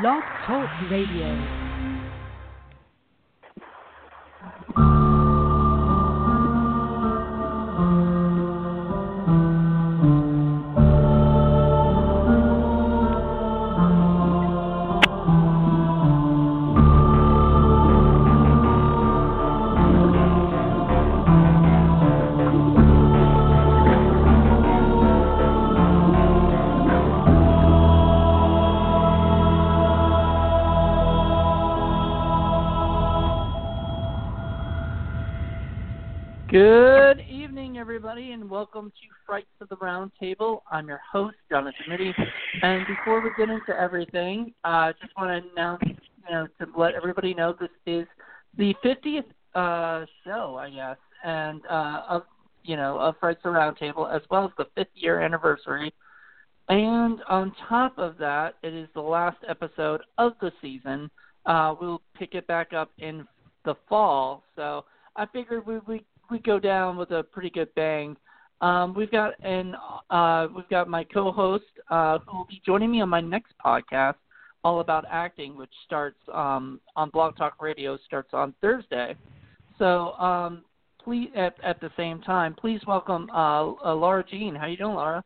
Blog Talk Radio. I'm your host, Jonathan Moody. And before we get into everything, I uh, just want to announce, you know, to let everybody know this is the 50th uh, show, I guess, and uh, of you know of of the as well as the fifth year anniversary. And on top of that, it is the last episode of the season. Uh, we'll pick it back up in the fall, so I figured we we we go down with a pretty good bang. Um, we've got an uh, we've got my co-host uh, who will be joining me on my next podcast, all about acting, which starts um, on Blog Talk Radio, starts on Thursday. So um, please, at, at the same time, please welcome uh, uh, Lara Jean. How you doing, Lara?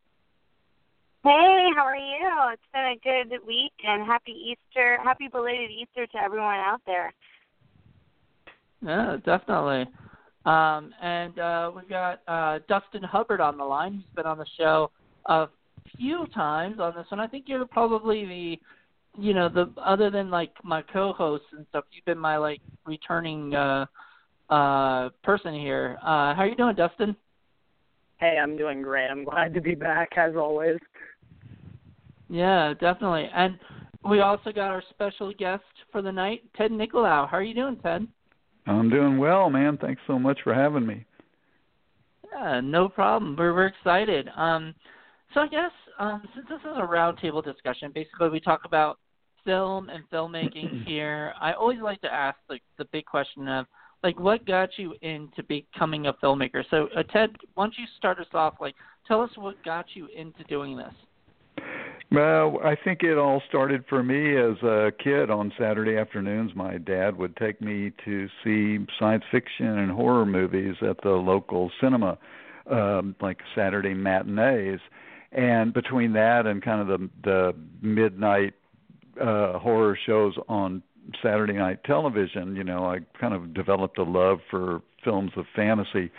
Hey, how are you? It's been a good week, and happy Easter, happy belated Easter to everyone out there. Yeah, definitely. Um, and uh, we've got uh, Dustin Hubbard on the line. He's been on the show a few times on this one. I think you're probably the, you know, the other than like my co-hosts and stuff. You've been my like returning uh, uh, person here. Uh, how are you doing, Dustin? Hey, I'm doing great. I'm glad to be back as always. Yeah, definitely. And we also got our special guest for the night, Ted Nicolaou. How are you doing, Ted? I'm doing well, man. Thanks so much for having me. Yeah, no problem. We're we're excited. Um, so I guess um, since this is a roundtable discussion, basically we talk about film and filmmaking here. I always like to ask like the big question of like what got you into becoming a filmmaker. So uh, Ted, why don't you start us off? Like, tell us what got you into doing this. Well, I think it all started for me as a kid on Saturday afternoons. My dad would take me to see science fiction and horror movies at the local cinema, um, like Saturday matinees. And between that and kind of the the midnight uh horror shows on Saturday night television, you know, I kind of developed a love for films of fantasy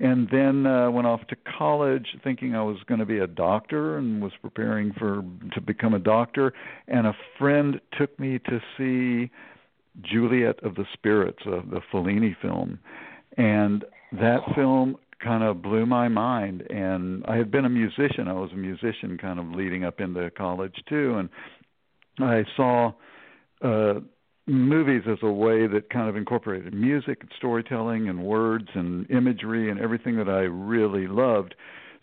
and then uh, went off to college thinking I was going to be a doctor and was preparing for to become a doctor. And a friend took me to see Juliet of the Spirits, uh, the Fellini film, and that film kind of blew my mind. And I had been a musician; I was a musician kind of leading up into college too, and I saw. Uh, movies as a way that kind of incorporated music and storytelling and words and imagery and everything that I really loved.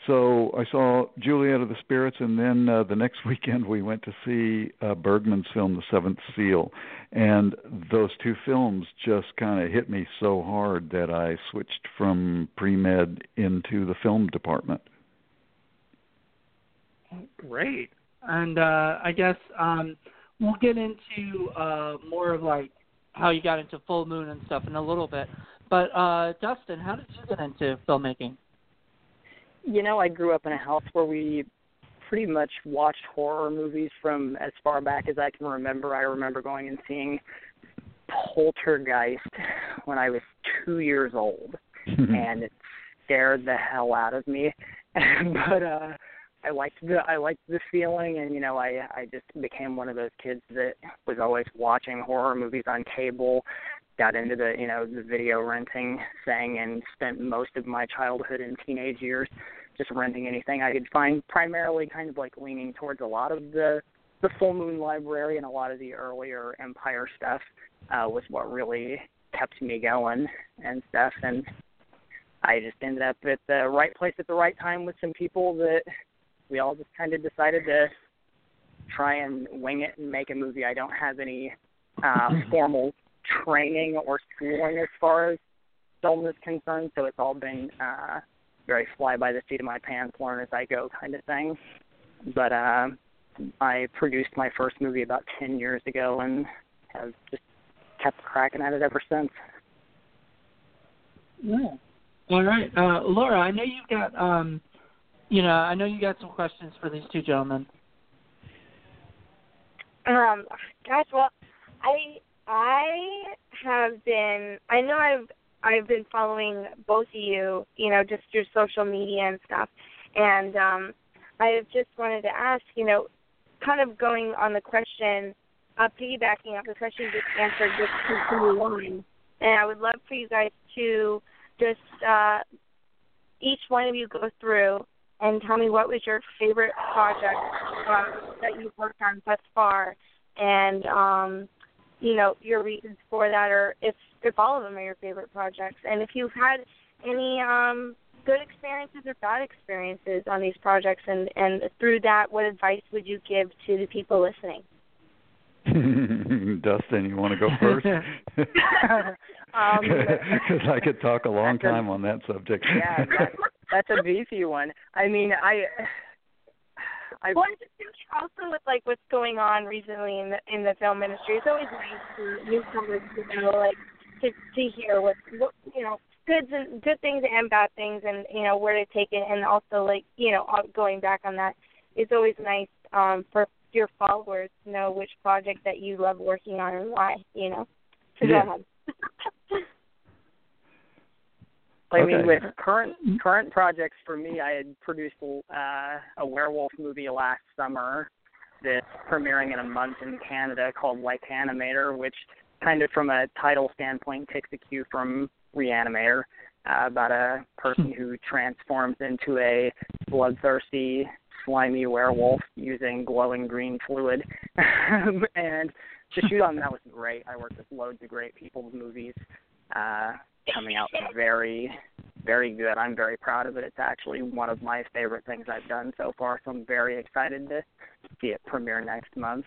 So I saw Juliet of the Spirits, and then uh, the next weekend we went to see uh, Bergman's film, The Seventh Seal, and those two films just kind of hit me so hard that I switched from pre med into the film department. Great, and uh, I guess um, we'll get into uh, more of like how you got into Full Moon and stuff in a little bit. But uh, Dustin, how did you get into filmmaking? You know, I grew up in a house where we pretty much watched horror movies from as far back as I can remember. I remember going and seeing Poltergeist when I was two years old, and it scared the hell out of me. but uh I liked the I liked the feeling, and you know, I I just became one of those kids that was always watching horror movies on cable. Got into the you know the video renting thing, and spent most of my childhood and teenage years just renting anything I could find. Primarily, kind of like leaning towards a lot of the the Full Moon Library and a lot of the earlier Empire stuff uh, was what really kept me going and stuff. And I just ended up at the right place at the right time with some people that we all just kind of decided to try and wing it and make a movie. I don't have any uh, formal training or schooling as far as film is concerned, so it's all been uh, very fly by the seat of my pants, learn as I go kind of thing. But uh, I produced my first movie about 10 years ago and have just kept cracking at it ever since. Yeah. All right, uh, Lara. I know you've got um, you know, I know you got some questions for these two gentlemen. Um, well, I I have been. I know I've I've been following both of you. You know, just through social media and stuff, and um, I just wanted to ask. You know, kind of going on the question, uh, piggybacking off the question just answered, just continue on. And I would love for you guys to just uh, each one of you go through and tell me what was your favorite project uh, that you've worked on thus far, and um, you know your reasons for that, or if if all of them are your favorite projects, and if you've had any um, good experiences or bad experiences on these projects, and and through that, what advice would you give to the people listening? Dustin, you want to go first? Because um, I could talk a long time on that subject. Yeah, that, that's a beefy one. I mean, I. I well, I'm just thinking also with like what's going on recently in the in the film industry, it's always nice for newcomers to know, like, to to hear what, what you know, good and good things and bad things, and you know where to take it, and also like you know going back on that, it's always nice um for your followers to know which project that you love working on and why. You know, so Yeah. go ahead. I mean, with current current projects for me, I had produced uh, a werewolf movie last summer that's premiering in a month in Canada called Like Animator, which kind of from a title standpoint takes a cue from Reanimator uh, about a person who transforms into a bloodthirsty, slimy werewolf using glowing green fluid. and to shoot on that was great. I worked with loads of great people's movies. Uh, coming out very, very good. I'm very proud of it. It's actually one of my favorite things I've done so far, so I'm very excited to see it premiere next month.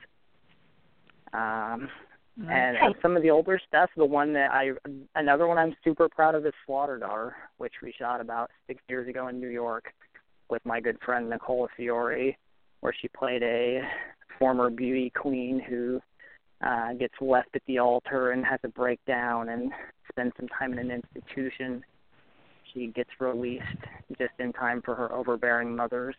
Um, and uh, some of the older stuff, the one that I, another one I'm super proud of is Slaughter Daughter, which we shot about six years ago in New York with my good friend Nicola Fiore, where she played a former beauty queen who uh, gets left at the altar and has a breakdown and spends some time in an institution. She gets released just in time for her overbearing mother's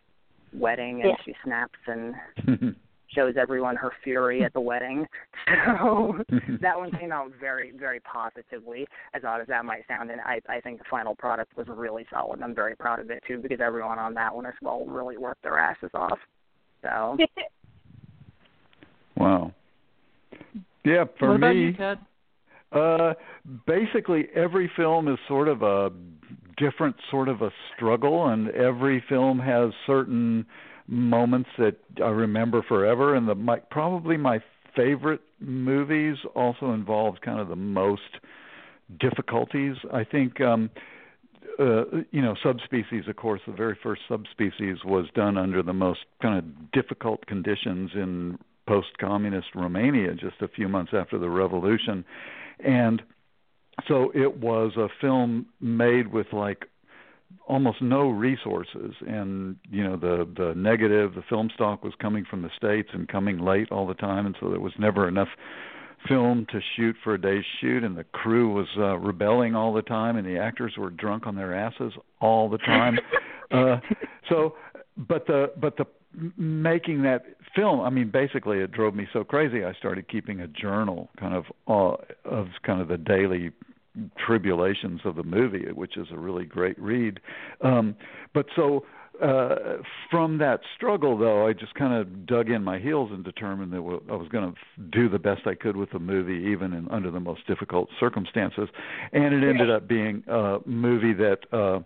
wedding, and Yeah. she snaps and shows everyone her fury at the wedding. So that one came out very, very positively, as odd as that might sound. And I, I think the final product was really solid. I'm very proud of it too, because everyone on that one as well really worked their asses off. So wow. Yeah, for what about me, you, Ted? Uh, basically, every film is sort of a different sort of a struggle, and every film has certain moments that I remember forever. And the my probably my favorite movies also involved kind of the most difficulties. I think. um uh, you know, subspecies, of course, the very first subspecies was done under the most kind of difficult conditions in post communist Romania just a few months after the revolution. And so it was a film made with like almost no resources. And you know the the negative the film stock was coming from the states and coming late all the time. And so there was never enough film to shoot for a day's shoot. And the crew was uh rebelling all the time. And the actors were drunk on their asses all the time. Uh so but the but the making that film i mean basically it drove me so crazy i started keeping a journal kind of uh, of kind of the daily tribulations of the movie which is a really great read. Um but so uh from that struggle though i just kind of dug in my heels and determined that i was going to do the best i could with the movie even in under the most difficult circumstances. And it ended up being a movie that uh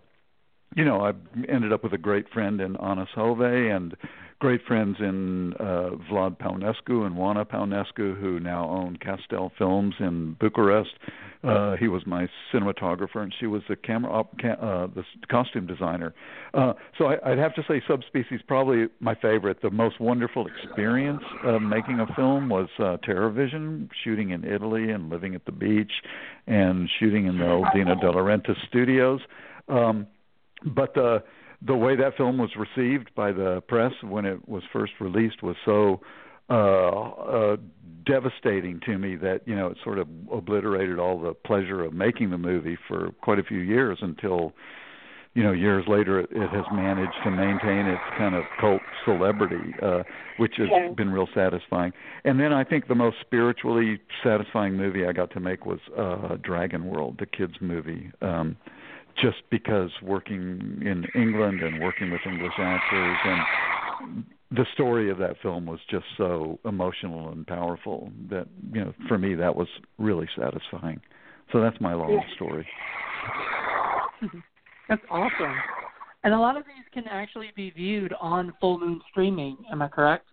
you know, I ended up with a great friend in Anders Hove and great friends in uh, Vlad Paunescu and Oana Paunescu, who now own Castel Films in Bucharest. Uh, he was my cinematographer, and she was the camera, op, ca- uh, the costume designer. Uh, so I, I'd have to say, Subspecies probably my favorite. The most wonderful experience of making a film was uh, TerrorVision, shooting in Italy and living at the beach, and shooting in the Old Dino De Laurentiis studios. Um, but the the way that film was received by the press when it was first released was so uh, uh, devastating to me that you know it sort of obliterated all the pleasure of making the movie for quite a few years until you know years later it, it has managed to maintain its kind of cult celebrity uh which has Yeah. been real satisfying and then i think the most spiritually satisfying movie i got to make was uh dragon world the kids movie um just because working in england and working with english actors and the story of that film was just so emotional and powerful that you know for me that was really satisfying so that's my long story That's awesome. And a lot of these can actually be viewed on Full Moon streaming. Am I correct?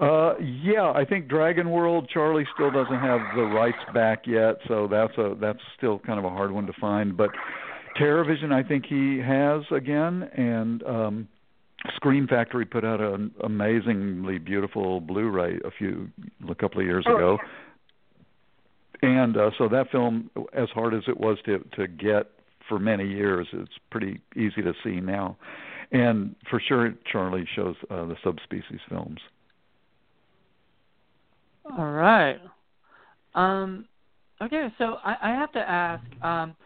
Uh, yeah, I think Dragon World Charlie still doesn't have the rights back yet, so that's a that's still kind of a hard one to find. But TerrorVision, I think he has again, and um, Scream Factory put out an amazingly beautiful Blu-ray a few a couple of years Oh, ago. And uh, so that film, as hard as it was to to get for many years, it's pretty easy to see now. And for sure, Charlie shows uh, the subspecies films. All right. Um, okay, so I, I have to ask. Um,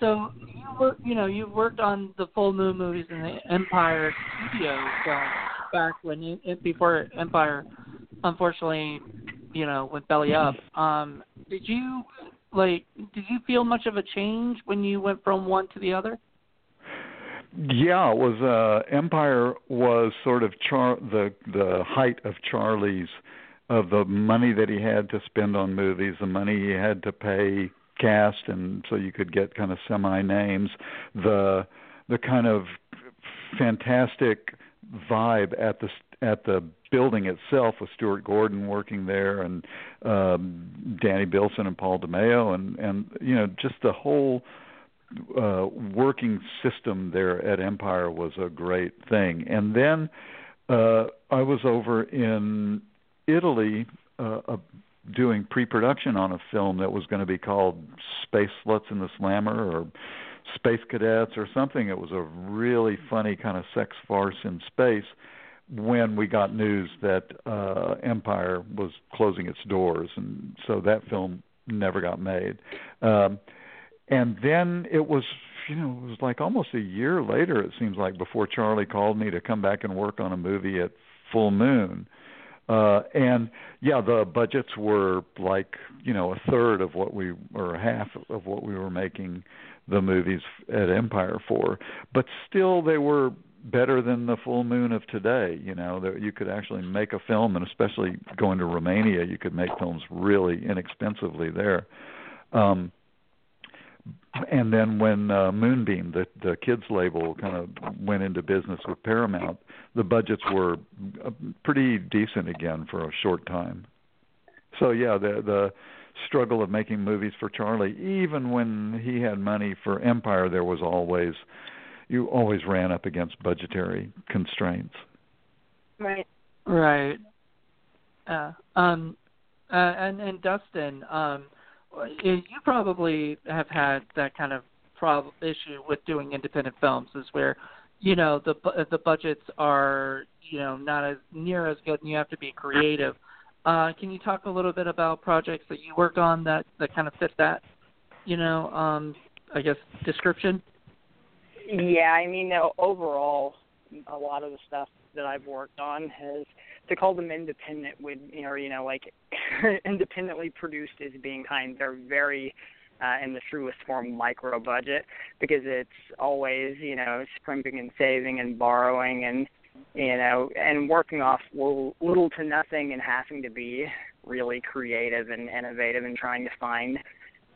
so you work, you know, you've worked on the Full Moon movies in the Empire Studios um, back when you before Empire, unfortunately, you know, went belly up. Um, did you like? Did you feel much of a change when you went from one to the other? Yeah, it was uh Empire was sort of char the the height of Charlie's of the money that he had to spend on movies, the money he had to pay cast and so you could get kind of semi names, the the kind of fantastic vibe at the at the building itself with Stuart Gordon working there and um Danny Bilson and Paul DeMeo and and you know just the whole uh, working system there at Empire was a great thing. And then uh, I was over in Italy uh, doing pre-production on a film that was going to be called Space Sluts in the Slammer or Space Cadets or something. It was a really funny kind of sex farce in space when we got news that uh Empire was closing its doors and so that film never got made. Um and then it was you know it was like almost a year later it seems like before charlie called me to come back and work on a movie at full moon uh and yeah the budgets were like you know a third of what we or half of what we were making the movies at empire for. But still they were better than the full moon of today you know. That you could actually make a film and especially going to romania you could make films really inexpensively there. Um and then when uh, Moonbeam, the the kids label, kind of went into business with Paramount, the budgets were uh, pretty decent again for a short time. So yeah, the the struggle of making movies for Charlie, even when he had money for Empire, there was always you always ran up against budgetary constraints. Right. Right. Yeah. um, uh, and and Dustin, um, you probably have had that kind of problem issue with doing independent films, is where you know the the budgets are you know not as near as good, and you have to be creative. Uh, can you talk a little bit about projects that you worked on that that kind of fit that, you know, um, I guess description? Yeah, I mean, overall, a lot of the stuff that I've worked on has to call them independent would you know, or you know, like independently produced is being kind. They're very uh, in the truest form micro budget because it's always you know scrimping and saving and borrowing and you know and working off little, little to nothing and having to be really creative and innovative and trying to find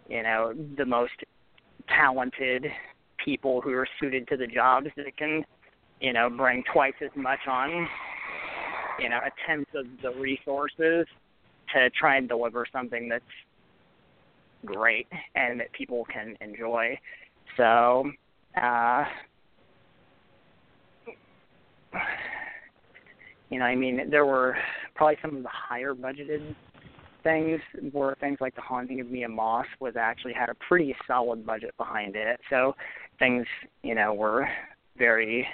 you know the most talented people who are suited to the jobs that can you know bring twice as much on you know a tenth of the resources to try and deliver something that's great and that people can enjoy. So uh you know i mean there were probably some of the higher budgeted things were things like the haunting of mia moss was actually had a pretty solid budget behind it. So things you know were very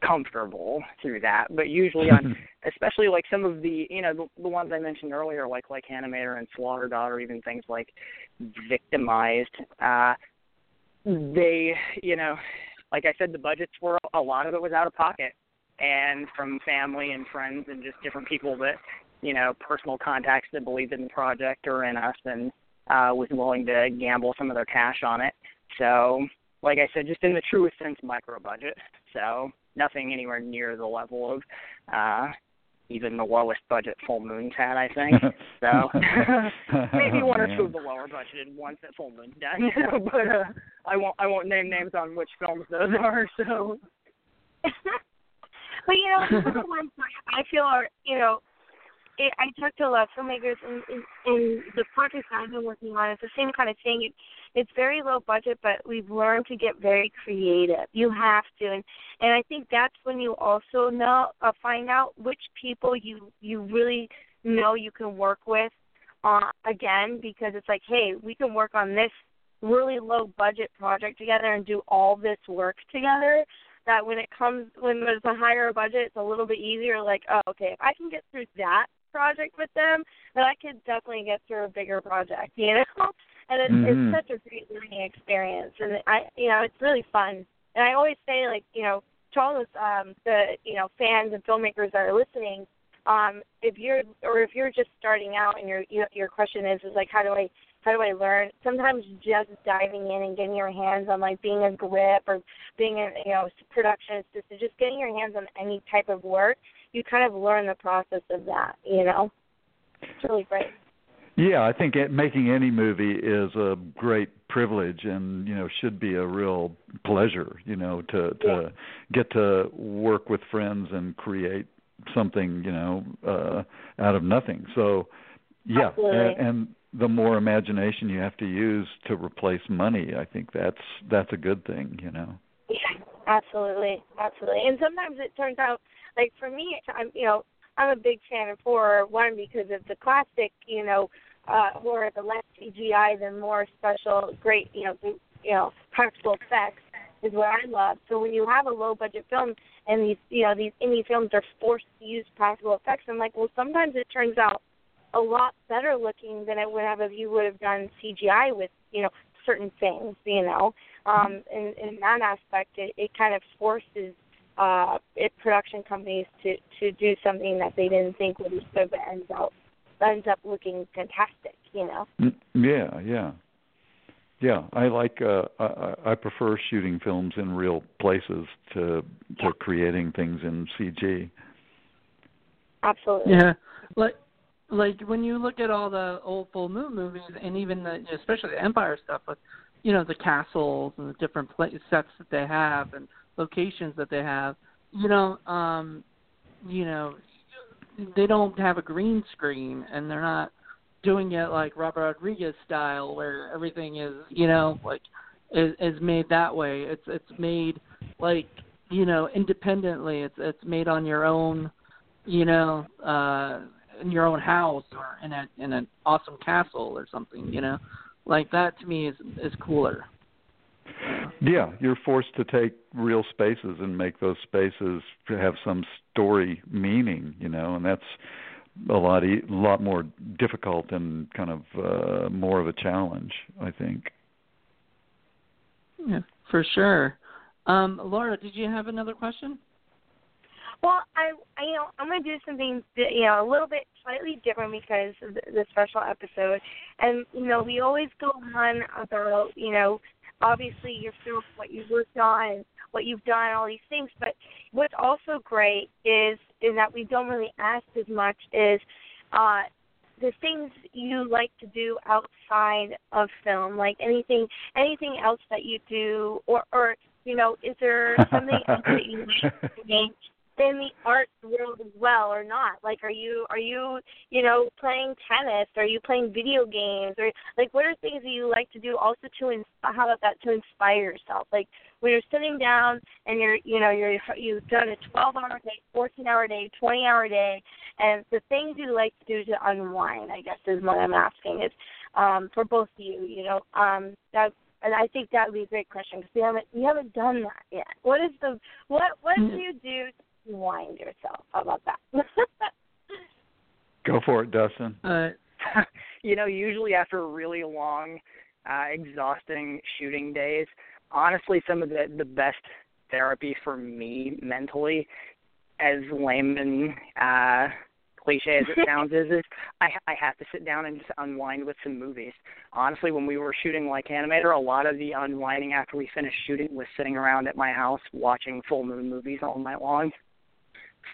comfortable through that. But usually on especially like some of the you know the, the ones I mentioned earlier, like Lycanimator and Slaughter Dot, or even things like Victimized. Uh, they you know, like I said, the budgets were a lot of it was out of pocket, and from family and friends and just different people that you know personal contacts that believed in the project or in us and uh, was willing to gamble some of their cash on it. So, like I said, just in the truest sense, micro budget. So nothing anywhere near the level of uh, even the lowest budget Full Moon's had, I think. So maybe one or two of the lower budgeted ones that Full Moon's done. You but uh, I won't I won't name names on which films those are. So. but you know, the ones I feel are you know it, I talked to a lot of filmmakers, and, and, and the projects I've been working on, it's the same kind of thing. It, it's very low budget, but we've learned to get very creative. You have to, and and I think that's when you also know uh, find out which people you you really know you can work with. Uh, again, because it's like, hey, we can work on this really low budget project together and do all this work together that when it comes when there's a higher budget it's a little bit easier like oh okay if i can get through that project with them, then I could definitely get through a bigger project, you know. And it's, mm-hmm. it's such a great learning experience, and I, you know, it's really fun. And I always say, like, you know, to all those um, the you know fans and filmmakers that are listening, um, if you're or if you're just starting out and your your question is is like how do I how do I learn? Sometimes just diving in and getting your hands on like being a grip or being a you know production assistant, just getting your hands on any type of work you kind of learn the process of that, you know. It's really great. Yeah, I think it, making any movie is a great privilege, and you know should be a real pleasure. You know to to yeah. get to work with friends and create something you know uh, out of nothing. So yeah, and, and the more imagination you have to use to replace money, I think that's that's a good thing. You know. Absolutely, absolutely. And sometimes it turns out like for me, I'm you know I'm a big fan of horror. One because of the classic, you know, uh, horror, the less CGI, the more special, great, you know, you know, practical effects is what I love. So when you have a low budget film and these, you know, these indie films are forced to use practical effects, I'm like, well, sometimes it turns out a lot better looking than it would have if you would have done CGI with, you know, certain things, you know. Um, in, in that aspect, it, it kind of forces uh, it, production companies to to do something that they didn't think would have ends up ends up looking fantastic. You know. Mm, yeah, yeah, yeah. I like. Uh, I, I prefer shooting films in real places to to yeah. creating things in CG. Absolutely. Yeah, like like when you look at all the old full moon movies and even the especially the Empire stuff with you know the castles and the different play, sets that they have and locations that they have, you know, um, you know, they don't have a green screen and they're not doing it like Robert Rodriguez style where everything is, you know, like is, is made that way. It's it's made like you know independently. It's it's made on your own, you know, uh, in your own house or in a in an awesome castle or something. You know, like that to me is is cooler. Yeah, you're forced to take real spaces and make those spaces have some story meaning, you know, and that's a lot e- a lot more difficult and kind of uh, more of a challenge, I think. Yeah, for sure. Um, Lara, did you have another question? Well, I, I you know I'm going to do something you know a little bit slightly different because of the, the special episode, and you know we always go on about you know obviously your film, what you've worked on, what you've done, all these things. But what's also great is is that we don't really ask as much is uh, the things you like to do outside of film, like anything anything else that you do, or or you know, is there something else that you like to make in the art world as well or not like are you are you you know playing tennis are you playing video games or like what are things that you like to do also to ins- how about that to inspire yourself like when you're sitting down and you're you know you're you've done a 12 hour day 14 hour day 20 hour day and the things you like to do to unwind i guess is what i'm asking is um for both of you you know um that and I think that would be a great question because we haven't we haven't done that yet. What is the what what do Mm. you do to wind yourself? How about that? Go for it, Dustin. Uh, you know, usually after really long, uh, exhausting shooting days, honestly, some of the the best therapy for me mentally, as lame and uh, cliche as it sounds, is is I I have to sit down and just unwind with some movies. Honestly, when we were shooting Lycanimator, a lot of the unwinding after we finished shooting was sitting around at my house watching full moon movies all night long.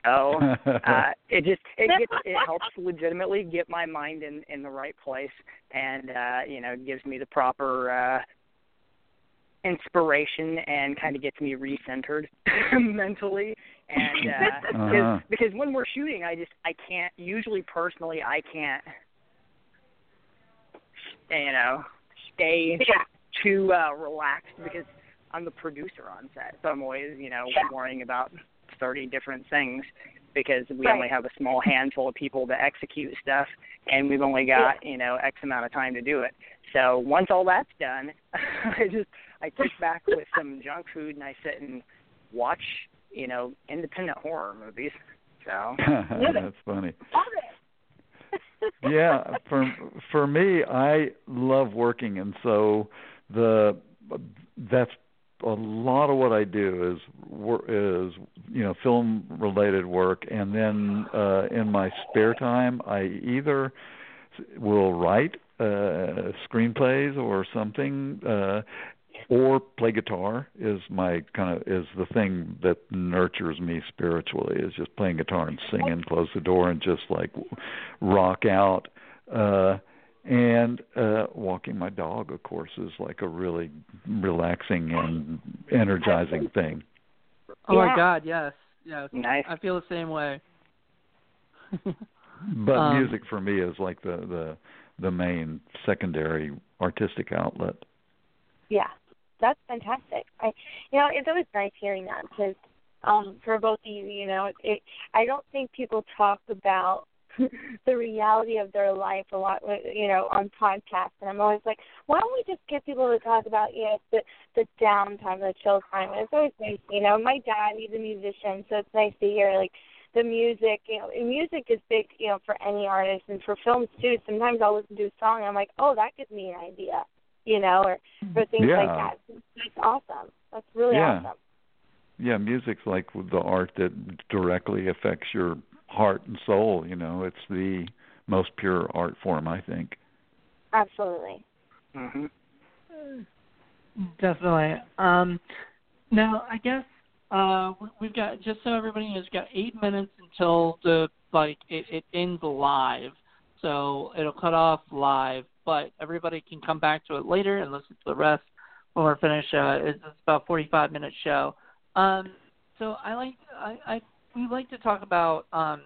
So uh it just it gets it helps legitimately get my mind in in the right place and uh you know gives me the proper uh inspiration and kind of gets me recentered mentally and uh because Uh-huh. because when we're shooting I just I can't usually personally I can't you know stay yeah. too uh relaxed because I'm the producer on set. So I'm always, you know, Yeah. worrying about 30 different things because we Right. only have a small handful of people to execute stuff and we've only got, you know, X amount of time to do it. So once all that's done, I just I kick back with some junk food and I sit and watch, you know, independent horror movies. So That's funny. Yeah for for me i love working and so the that's a lot of what i do is is you know film related work and then uh in my spare time i either will write uh screenplays or something uh or play guitar is my kind of is the thing that nurtures me spiritually is just playing guitar and singing close the door and just like rock out uh and uh walking my dog of course is like a really relaxing and energizing thing oh my God, yes, yes. nice. I feel the same way. but Um, music for me is like the the the main secondary artistic outlet Yeah, that's fantastic. I, you know, it's always nice hearing that because um, for both of you, you know, it, it, I don't think people talk about the reality of their life a lot, uh, you know, on podcasts. And I'm always like, why don't we just get people to talk about, you know, the the downtime, the chill time? And it's always nice, you know. My dad, he's a musician, so it's nice to hear like the music. You know, music is big, you know, for any artist and for films too. Sometimes I'll listen to a song and I'm like, oh, that gives me an idea, you know, or for mm-hmm. things like that. That's awesome. That's really Yeah. awesome. yeah music's like the art that directly affects your heart and soul you know it's the most pure art form i think Absolutely. Mhm. Definitely. Um, now, I guess uh, we- we've got just so everybody knows, we've got eight minutes until the like it, it ends live, so it'll cut off live. But everybody can come back to it later and listen to the rest when we're finished. Uh, it's, it's about a forty-five minute show. Um, so I like I, I we like to talk about um,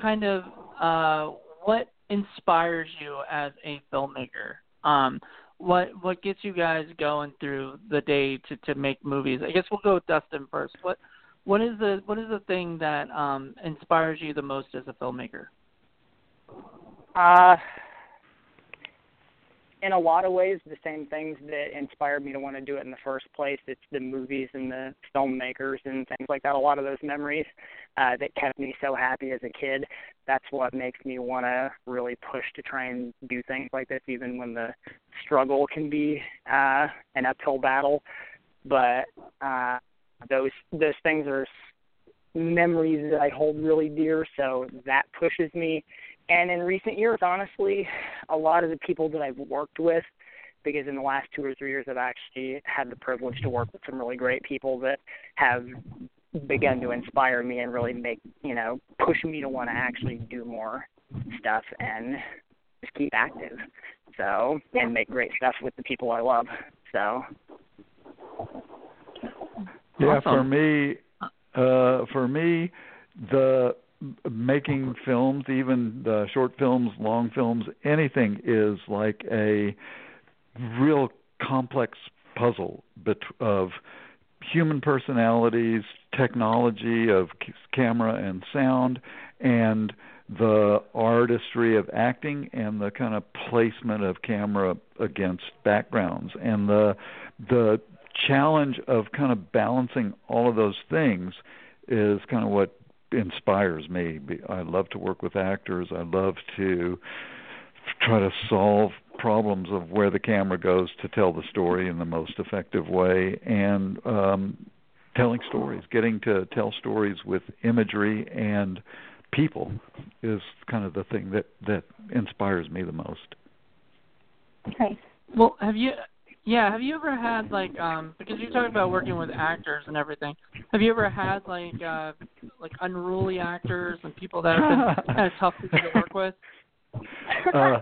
kind of uh, what inspires you as a filmmaker. Um, what what gets you guys going through the day to to make movies? I guess we'll go with Dustin first. What what is the what is the thing that um inspires you the most as a filmmaker? Uh, in a lot of ways, the same things that inspired me to want to do it in the first place. It's the movies and the filmmakers and things like that. A lot of those memories uh, that kept me so happy as a kid. That's what makes me want to really push to try and do things like this, even when the struggle can be uh, an uphill battle. But uh, those those things are memories that I hold really dear. So that pushes me and in recent years, honestly, a lot of the people that I've worked with, because in the last two or three years, I've actually had the privilege to work with some really great people that have begun to inspire me and really make, you know, push me to want to actually do more stuff and just keep active. So, and make great stuff with the people I love. So, Yeah, for me, uh, for me, the making films, even the short films, long films, anything is like a real complex puzzle of human personalities, technology of camera and sound, and the artistry of acting and the kind of placement of camera against backgrounds. And the the challenge of kind of balancing all of those things is kind of what inspires me. I love to work with actors. I love to try to solve problems of where the camera goes to tell the story in the most effective way and um telling stories getting to tell stories with imagery and people is kind of the thing that that inspires me the most okay well have you yeah, have you ever had like um because you talked about working with actors and everything. Have you ever had like uh like unruly actors and people that have been kind of tough people to work with? Uh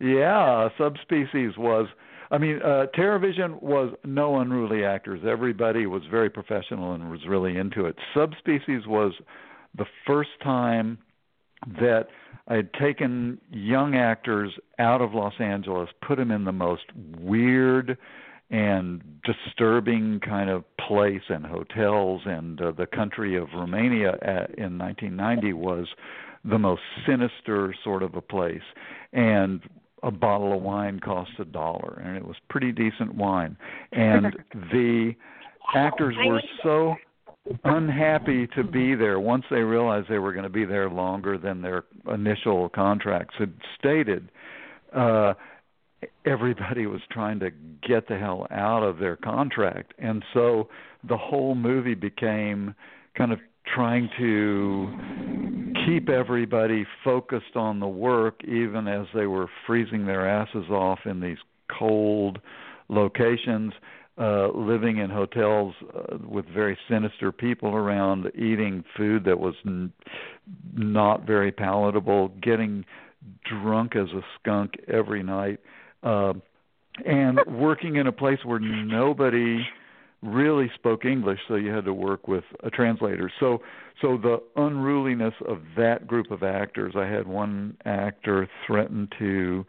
yeah, subspecies was I mean, uh TerrorVision was no unruly actors. Everybody was very professional and was really into it. Subspecies was the first time that I had taken young actors out of Los Angeles, put them in the most weird and disturbing kind of place and hotels, and uh, the country of Romania at, in 1990 was the most sinister sort of a place. And a bottle of wine cost a dollar, and it was pretty decent wine. And the actors were so unhappy to be there once they realized they were going to be there longer than their initial contracts had stated. Uh, everybody was trying to get the hell out of their contract, and so the whole movie became kind of trying to keep everybody focused on the work, even as they were freezing their asses off in these cold locations uh, living in hotels uh, with very sinister people around, eating food that was n- not very palatable, getting drunk as a skunk every night, uh, and working in a place where nobody really spoke English, so you had to work with a translator. So, so the unruliness of that group of actors. I had one actor threaten to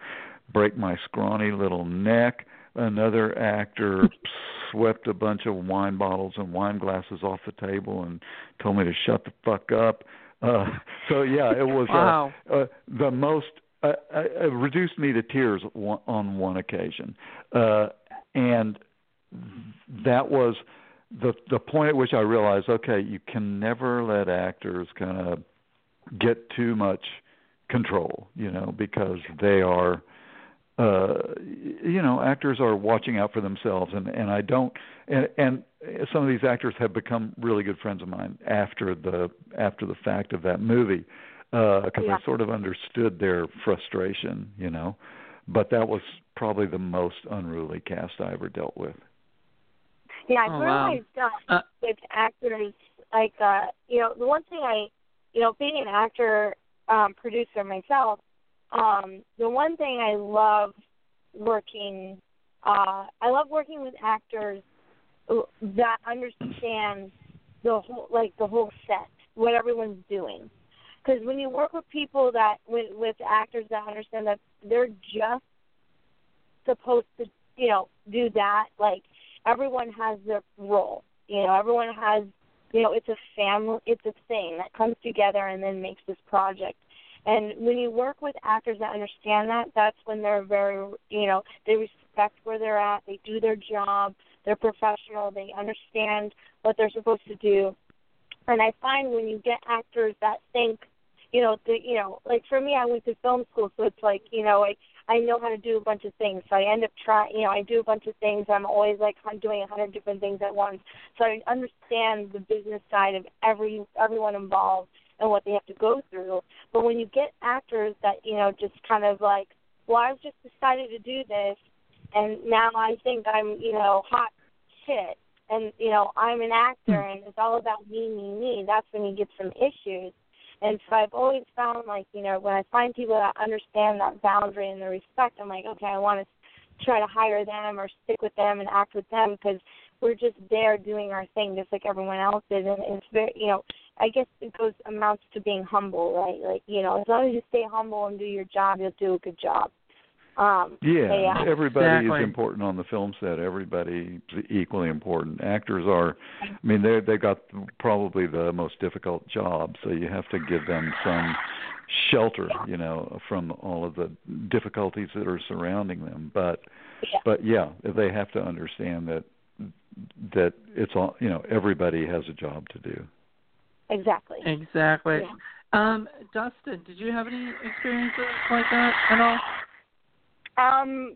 break my scrawny little neck another actor swept a bunch of wine bottles and wine glasses off the table and told me to shut the fuck up. Uh, so yeah, it was wow. uh, uh, the most. Uh, uh, it reduced me to tears on one occasion, uh, and that was the the point at which I realized, okay, you can never let actors kind of get too much control, you know, because they are uh you know actors are watching out for themselves and and I don't and and some of these actors have become really good friends of mine after the after the fact of that movie uh because yeah. I sort of understood their frustration you know but that was probably the most unruly cast I ever dealt with yeah I've oh, realized wow. uh, uh, with actors like uh you know the one thing I you know being an actor um producer myself um, the one thing I love working, uh, I love working with actors that understand the whole, like the whole set, what everyone's doing. Because when you work with people that, with, with actors that understand that they're just supposed to, you know, do that, like everyone has their role. You know, everyone has, you know, it's a family, it's a thing that comes together and then makes this project and when you work with actors that understand that, that's when they're very, you know, they respect where they're at, they do their job, they're professional, they understand what they're supposed to do. And I find when you get actors that think, you know, the, you know, like for me, I went to film school, so it's like, you know, like I know how to do a bunch of things. So I end up trying, you know, I do a bunch of things. I'm always like doing a hundred different things at once. So I understand the business side of every everyone involved and what they have to go through. But when you get actors that, you know, just kind of like, well, I've just decided to do this, and now I think I'm, you know, hot shit, and, you know, I'm an actor, Hmm. and it's all about me, me, me, that's when you get some issues. And so I've always found, like, you know, when I find people that understand that boundary and the respect, I'm like, okay, I want to try to hire them or stick with them and act with them because we're just there doing our thing just like everyone else is and it's very you know I guess it goes amounts to being humble, right? Like, you know, as long as you stay humble and do your job, you'll do a good job. Um, Yeah, yeah. everybody Exactly. is important on the film set. Everybody's equally important. Actors are, I mean, they they got probably the most difficult job, so you have to give them some shelter, you know, from all of the difficulties that are surrounding them. But Yeah. but yeah, they have to understand that that it's all, you know, everybody has a job to do. Exactly. Exactly. Yeah. Um, Dustin, did you have any experiences like that at all? Um,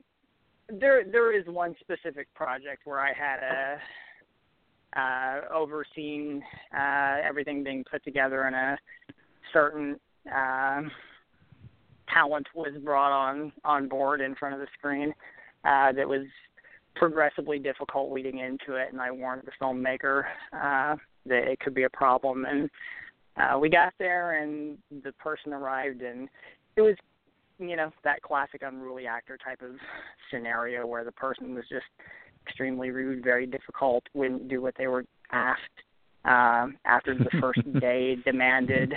there there is one specific project where I had a uh, overseen uh, everything being put together, and a certain um talent was brought on on board in front of the screen uh, that was progressively difficult leading into it, and I warned the filmmaker uh, that it could be a problem, and uh, we got there, and the person arrived, and it was you know that classic unruly actor type of scenario where the person was just extremely rude, very difficult, wouldn't do what they were asked. Um, after the first day, demanded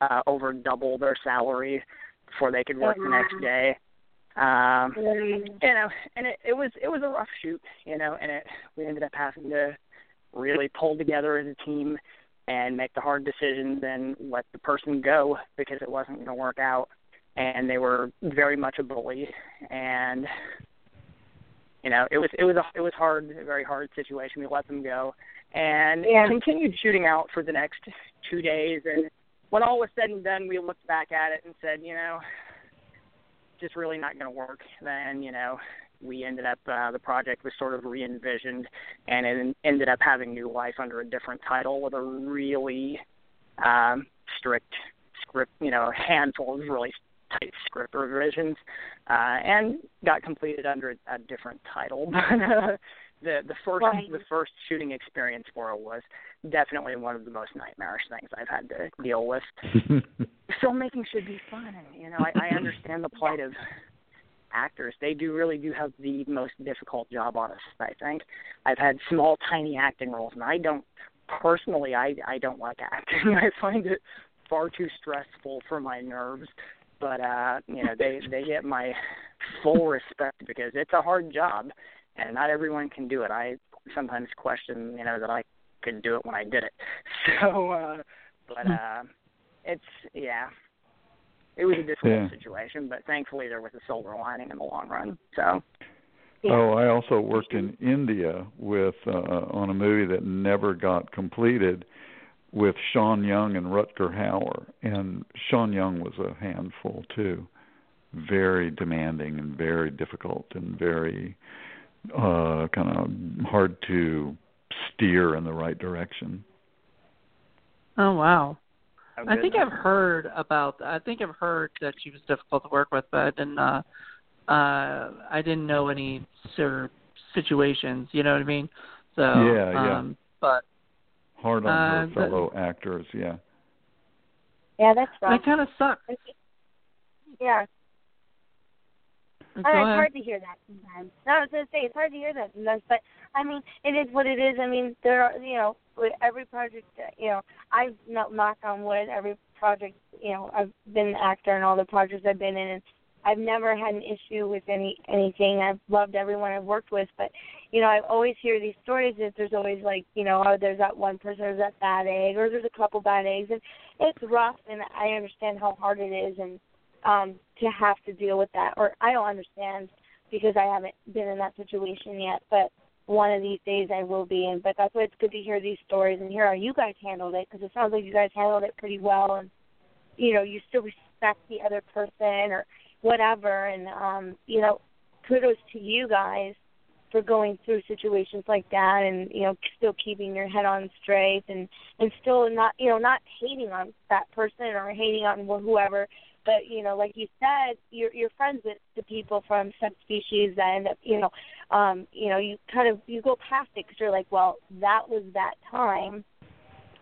uh, over double their salary before they could work the next day. Um, you know, and it, it was it was a rough shoot, you know, and it we ended up having to really pull together as a team and make the hard decisions and let the person go because it wasn't going to work out. And they were very much a bully. And you know it was it was a it was hard a very hard situation we let them go. And Yeah. continued shooting out for the next two days. And when all was said and done we looked back at it and said you know just really not going to work then you know we ended up uh, the project was sort of re-envisioned and it ended up having new life under a different title with a really um strict script you know a handful of really tight script revisions, uh, and got completed under a, a different title. But uh, the the first Right. the first shooting experience for it was definitely one of the most nightmarish things I've had to deal with. Filmmaking should be fun, and you know I, I understand the plight of actors. They do really do have the most difficult job on us. I think I've had small, tiny acting roles, and I don't personally. I I don't like acting. I find it far too stressful for my nerves but uh you know they they get my full respect because it's a hard job and not everyone can do it i sometimes question you know that i could do it when i did it so uh but uh it's yeah it was a difficult Yeah. situation but thankfully there was a silver lining in the long run so Yeah. Oh, I also worked in India with uh, on a movie that never got completed with Sean Young and Rutger Hauer, and Sean Young was a handful too, very demanding and very difficult and very uh kind of hard to steer in the right direction. Oh wow. I think. I've heard about. I think I've heard that she was difficult to work with, but I didn't. Uh, uh, I didn't know any sort situations. You know what I mean? So Yeah, yeah. um, But Hard on Uh, her the- fellow actors, yeah. Yeah, that's rough. that kind of sucks. Yeah. Go it's hard to hear that sometimes. No, I was gonna say it's hard to hear that sometimes, but I mean, it is what it is. I mean, there are, you know, with every project, you know, I've not knock on wood. Every project, you know, I've been an actor in all the projects I've been in, and I've never had an issue with any anything. I've loved everyone I've worked with, but you know, I always hear these stories that there's always like, you know, oh, there's that one person, there's that bad egg, or there's a couple bad eggs, and it's rough, and I understand how hard it is, and um to have to deal with that. Or I don't understand because I haven't been in that situation yet but one of these days I will be. In but that's why it's good to hear these stories and hear how you guys handled it because it sounds like you guys handled it pretty well and you know you still respect the other person or whatever. And um you know kudos to you guys for going through situations like that and you know still keeping your head on straight and and still not you know not hating on that person or hating on whoever but you know like you said you're you're friends with the people from subspecies that end up you know um you know you kind of you go past it because you're like well that was that time.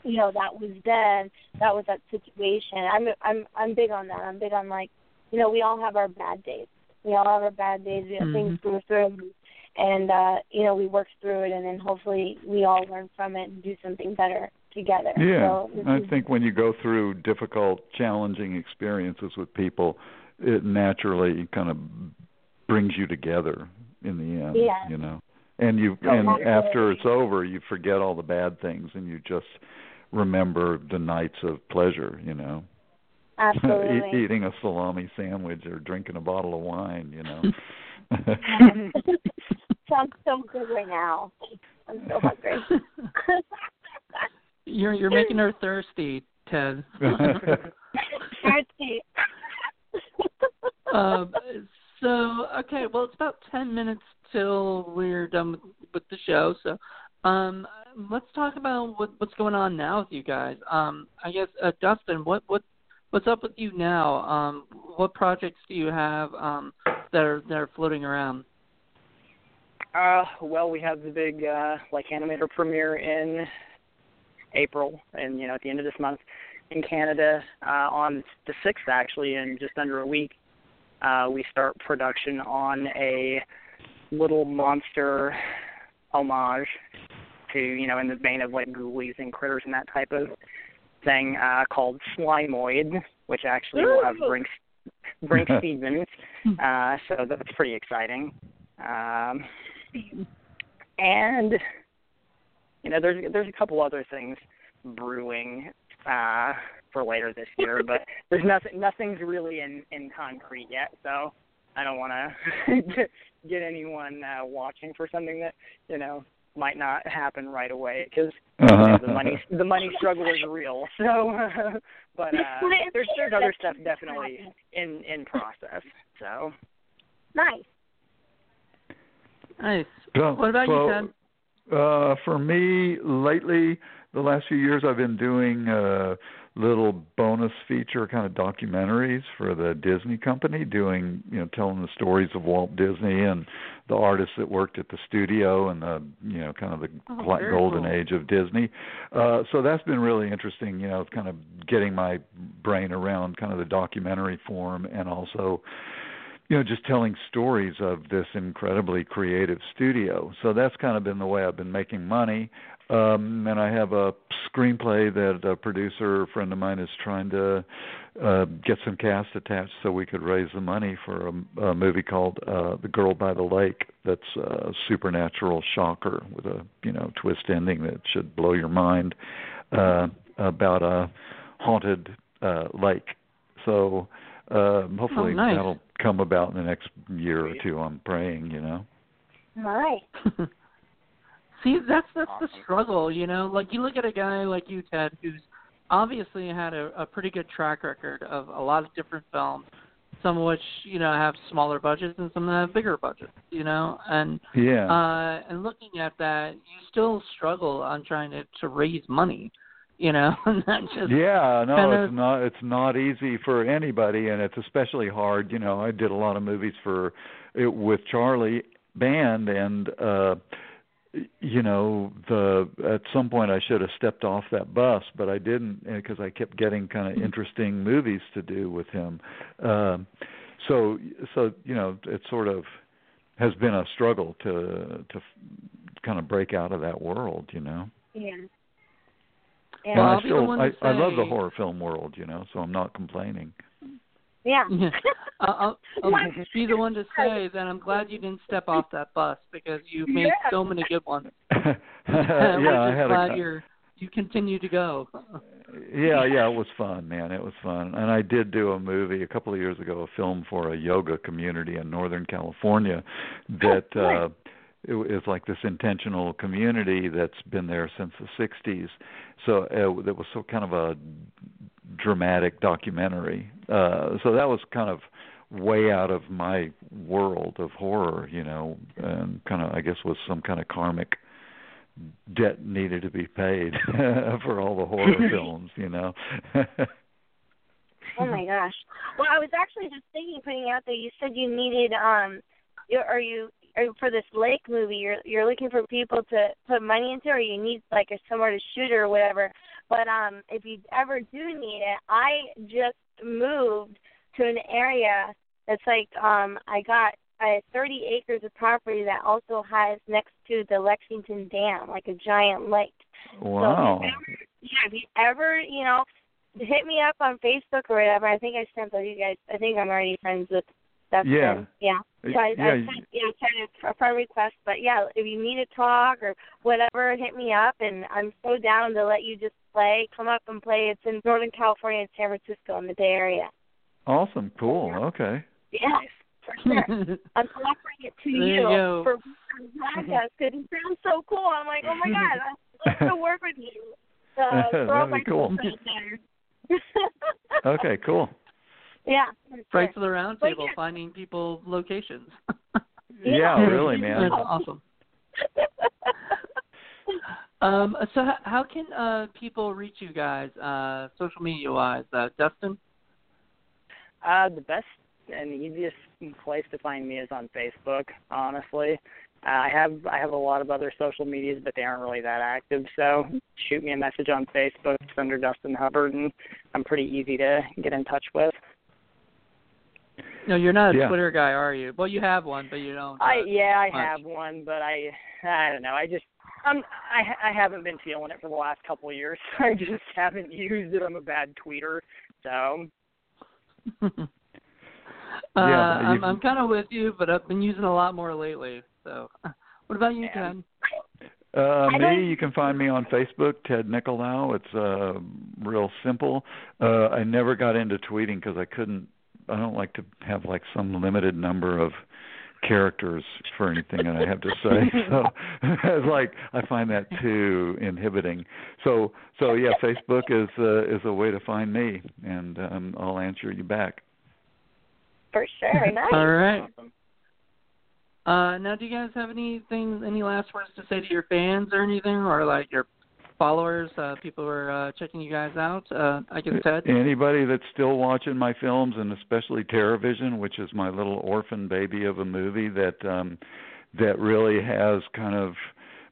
You know that was then. That was that situation. I'm i'm i'm big on that. I'm big on like you know we all have our bad days. We all have our bad days. We have Mhm. things go through. And uh you know we work through it and then hopefully we all learn from it and do something better together Yeah, so I is- think when you go through difficult, challenging experiences with people, it naturally kind of brings you together in the end. Yeah. You know, and you Oh, and absolutely. after it's over, you forget all the bad things and you just remember the nights of pleasure. You know. Absolutely. E- eating a salami sandwich or drinking a bottle of wine, you know. Sounds so good right now. I'm so hungry. You're you're making her thirsty, Ted. Thirsty. um, so okay, well it's about ten minutes till we're done with, with the show. So um, let's talk about what, what's going on now with you guys. Um, I guess uh, Dustin, what what what's up with you now? Um, what projects do you have um, that are that are floating around? Uh, well, we have the big uh, Lycanimator premiere in April, and you know at the end of this month in Canada uh, on the sixth, actually, in just under a week, uh, we start production on a little monster homage to you know in the vein of like ghoulies and critters and that type of thing uh, called Slimoid, which actually will have Brinke Brinke Stevens. Uh, so that's pretty exciting. Um, and you know, there's there's a couple other things brewing uh, for later this year, but there's nothing nothing's really in in concrete yet. So I don't want to get anyone uh, watching for something that you know might not happen right away because you know, the money the money struggle is real. So, but uh, there's there's other stuff definitely in in process. So Nice. Nice. So- What about you, so, Ted? Uh, for me, lately, the last few years, I've been doing uh, little bonus feature kind of documentaries for the Disney company, doing you know telling the stories of Walt Disney and the artists that worked at the studio and the you know kind of the Oh, golden cool. age of Disney. Uh, so that's been really interesting. You know, kind of getting my brain around kind of the documentary form and also you know, just telling stories of this incredibly creative studio. So that's kind of been the way I've been making money. Um, and I have a screenplay that a producer friend of mine is trying to uh, get some cast attached so we could raise the money for a, a movie called uh, The Girl by the Lake. That's a supernatural shocker with a you know twist ending that should blow your mind uh, about a haunted uh, lake. So um, hopefully Oh, nice. that'll come about in the next year or two. I'm praying, you know. Nice. See, that's that's the struggle, you know. Like you look at a guy like you, Ted, who's obviously had a, a pretty good track record of a lot of different films, some of which you know have smaller budgets and some that have bigger budgets, you know. And Yeah. uh, and looking at that, you still struggle on trying to to raise money, you know, and that just yeah, no, kinda- it's not it's not easy for anybody and it's especially hard, you know. I did a lot of movies for it with Charlie Band and uh you know the at some point I should have stepped off that bus but I didn't because I kept getting kind of interesting movies to do with him um so so you know it sort of has been a struggle to to kind of break out of that world you know Yeah. And Well, I I'll be the still I, to I love the horror film world you know so I'm not complaining Yeah. Yeah. I'll, I'll I'll be the one to say that I'm glad you didn't step off that bus because you've made Yeah. so many good ones. yeah We're I just had glad a you're you continue to go. yeah yeah it was fun man it was fun and i did do a movie a couple of years ago a film for a yoga community in northern california that Oh, uh it is like this intentional community that's been there since the 60s so uh, that was so kind of a dramatic documentary uh so that was kind of way out of my world of horror you know and kind of i guess was some kind of karmic debt needed to be paid for all the horror films, you know. Oh my gosh. Well, I was actually just thinking, putting out there. You said you needed um, are you for this lake movie? You're you're looking for people to put money into, or you need like a somewhere to shoot or whatever. But um, if you ever do need it, I just moved to an area that's like um, I got uh, 30 acres of property that also has next to the Lexington Dam, like a giant lake. wow. So if you ever, yeah, if you ever, you know, hit me up on Facebook or whatever. I think I sent those you guys. I think I'm already friends with Dustin. Yeah. Yeah. So I, yeah, I sent, yeah, I sent a friend request, but yeah, if you need to talk or whatever, hit me up, and I'm so down to let you just play. Come up and play. It's in Northern California and San Francisco in the Bay Area. awesome, cool, okay. Yeah, for sure. I'm offering it to There you you go. for podcast because it sounds so cool. I'm like, oh my god, I'd love to work with you. Uh, throw That'd my be cool. stuff there. Okay, cool. Yeah. for Frights sure. of the Round Table, yeah. finding people locations. Yeah, really, man. That's awesome. Um, so how, how can uh, people reach you guys, uh, social media wise? Uh, Dustin? Uh, the best and easiest place to find me is on Facebook. Honestly, uh, I have I have a lot of other social medias, but they aren't really that active. So shoot me a message on Facebook. It's under Dustin Hubbard, and I'm pretty easy to get in touch with. No, you're not a Yeah. Twitter guy, are you? Well, you have one, but you don't. I uh, yeah, I much. have one, but I I don't know. I just I'm I I haven't been feeling it for the last couple of years. I just haven't used it. I'm a bad tweeter. So uh, Yeah, I'm I'm kind of with you, but I've been using a lot more lately. So, what about you, Yeah. Ken? Uh, I don't- me, you can find me on Facebook, Ted Nicolaou. It's uh, real simple. Uh, I never got into tweeting because I couldn't. I don't like to have like some limited number of characters for anything that I have to say. so it's like I find that too inhibiting. So so yeah, Facebook is uh, is a way to find me, and um, I'll answer you back. For sure. Nice. All right. awesome. Uh, now, do you guys have anything, any last words to say to your fans or anything, or like your followers, uh, people who are uh, checking you guys out? Uh, I guess Ted. Anybody that's still watching my films, and especially TerrorVision, which is my little orphan baby of a movie that um, that really has kind of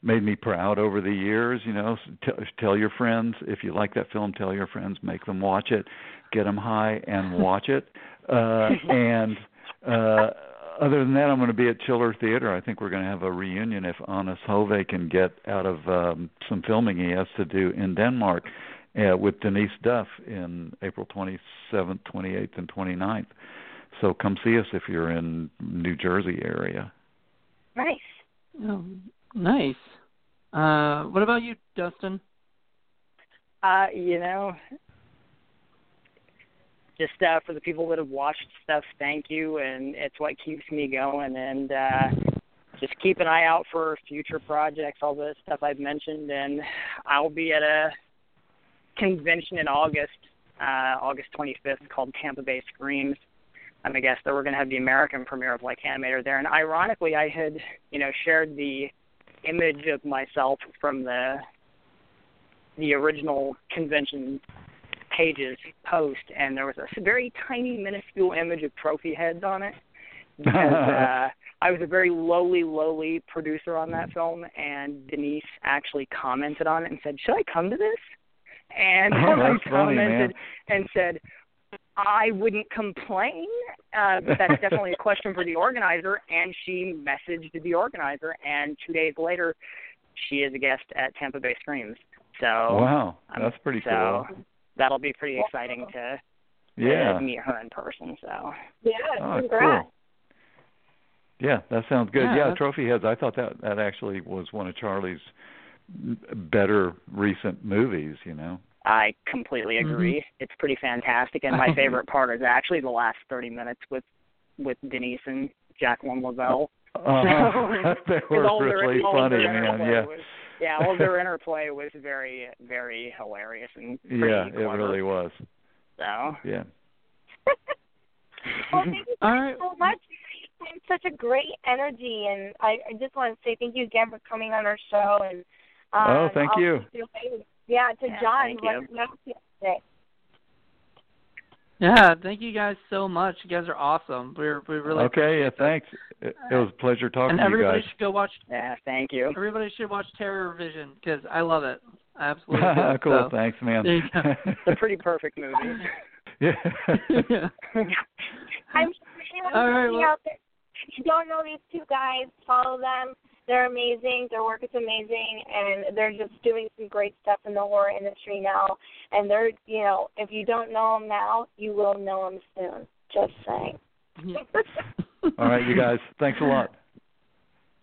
made me proud over the years. You know, t- tell your friends if you like that film. Tell your friends, make them watch it, get them high and watch it. Uh, and uh, other than that, I'm going to be at Chiller Theater. I think we're going to have a reunion if Anders Hove can get out of um, some filming he has to do in Denmark uh, with Denise Duff in April 27th, 28th, and 29th. So come see us if you're in New Jersey area. Nice. Oh, nice. Uh, what about you, Dustin? Uh, you know, just uh, for the people that have watched stuff, thank you, and it's what keeps me going. And uh, just keep an eye out for future projects, all the stuff I've mentioned, and I'll be at a convention in August, uh, August 25th, called Tampa Bay Screams. I'm a guest that we're going to have the American premiere of Lycanimator there. And ironically, I had, you know, shared the image of myself from the the original convention pages post, and there was a very tiny, minuscule image of trophy heads on it. Because uh, I was a very lowly, lowly producer on that film, and Denise actually commented on it and said, "Should I come to this?" And Oh, I that's funny, commented and said, "I wouldn't complain, uh, but that's definitely a question for the organizer." And she messaged the organizer, and two days later, she is a guest at Tampa Bay Screams. So wow, that's pretty so cool. That'll be pretty exciting to, Yeah. to meet her in person. So Yeah. Oh, congrats. cool. Yeah, that sounds good. Yeah, Yeah, Trophy Heads. I thought that that actually was one of Charlie's better recent movies. You know. I completely Mhm. agree. It's pretty fantastic, and my favorite part is actually the last thirty minutes with with Denise and Jacqueline Lovell. Uh, they So, were all really funny, man. Yeah. Was, yeah, well, their interplay was very, very hilarious and pretty Yeah, it really was. So Yeah. well, thank you All right. so much. You have such a great energy, and I, I just want to say thank you again for coming on our show. And um, Oh, thank I'll you. Yeah, to Yeah, John. thank who you. let us know yesterday. Yeah, thank you guys so much. You guys are awesome. We're we really Okay. Yeah. Thanks. It, it was a pleasure talking and to you guys. everybody should go watch. yeah, thank you. Everybody should watch TerrorVision because I love it. I absolutely do. cool. So. Thanks, man. There you go. It's a pretty perfect movie. yeah. yeah. I'm sure anyone All right, well- out there, if you don't know these two guys, follow them. They're amazing. Their work is amazing, and they're just doing some great stuff in the horror industry now. And they're, you know, if you don't know them now, you will know them soon. Just saying. All right, you guys. Thanks a lot.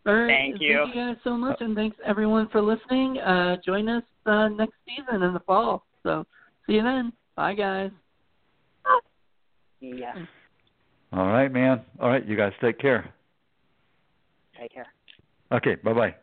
All right. Thank you. Thank you guys so much, and thanks everyone for listening. Uh, join us uh, next season in the fall. So see you then. Bye, guys. Yes. All right, man. All right, you guys take care. Take care. Okay, bye bye.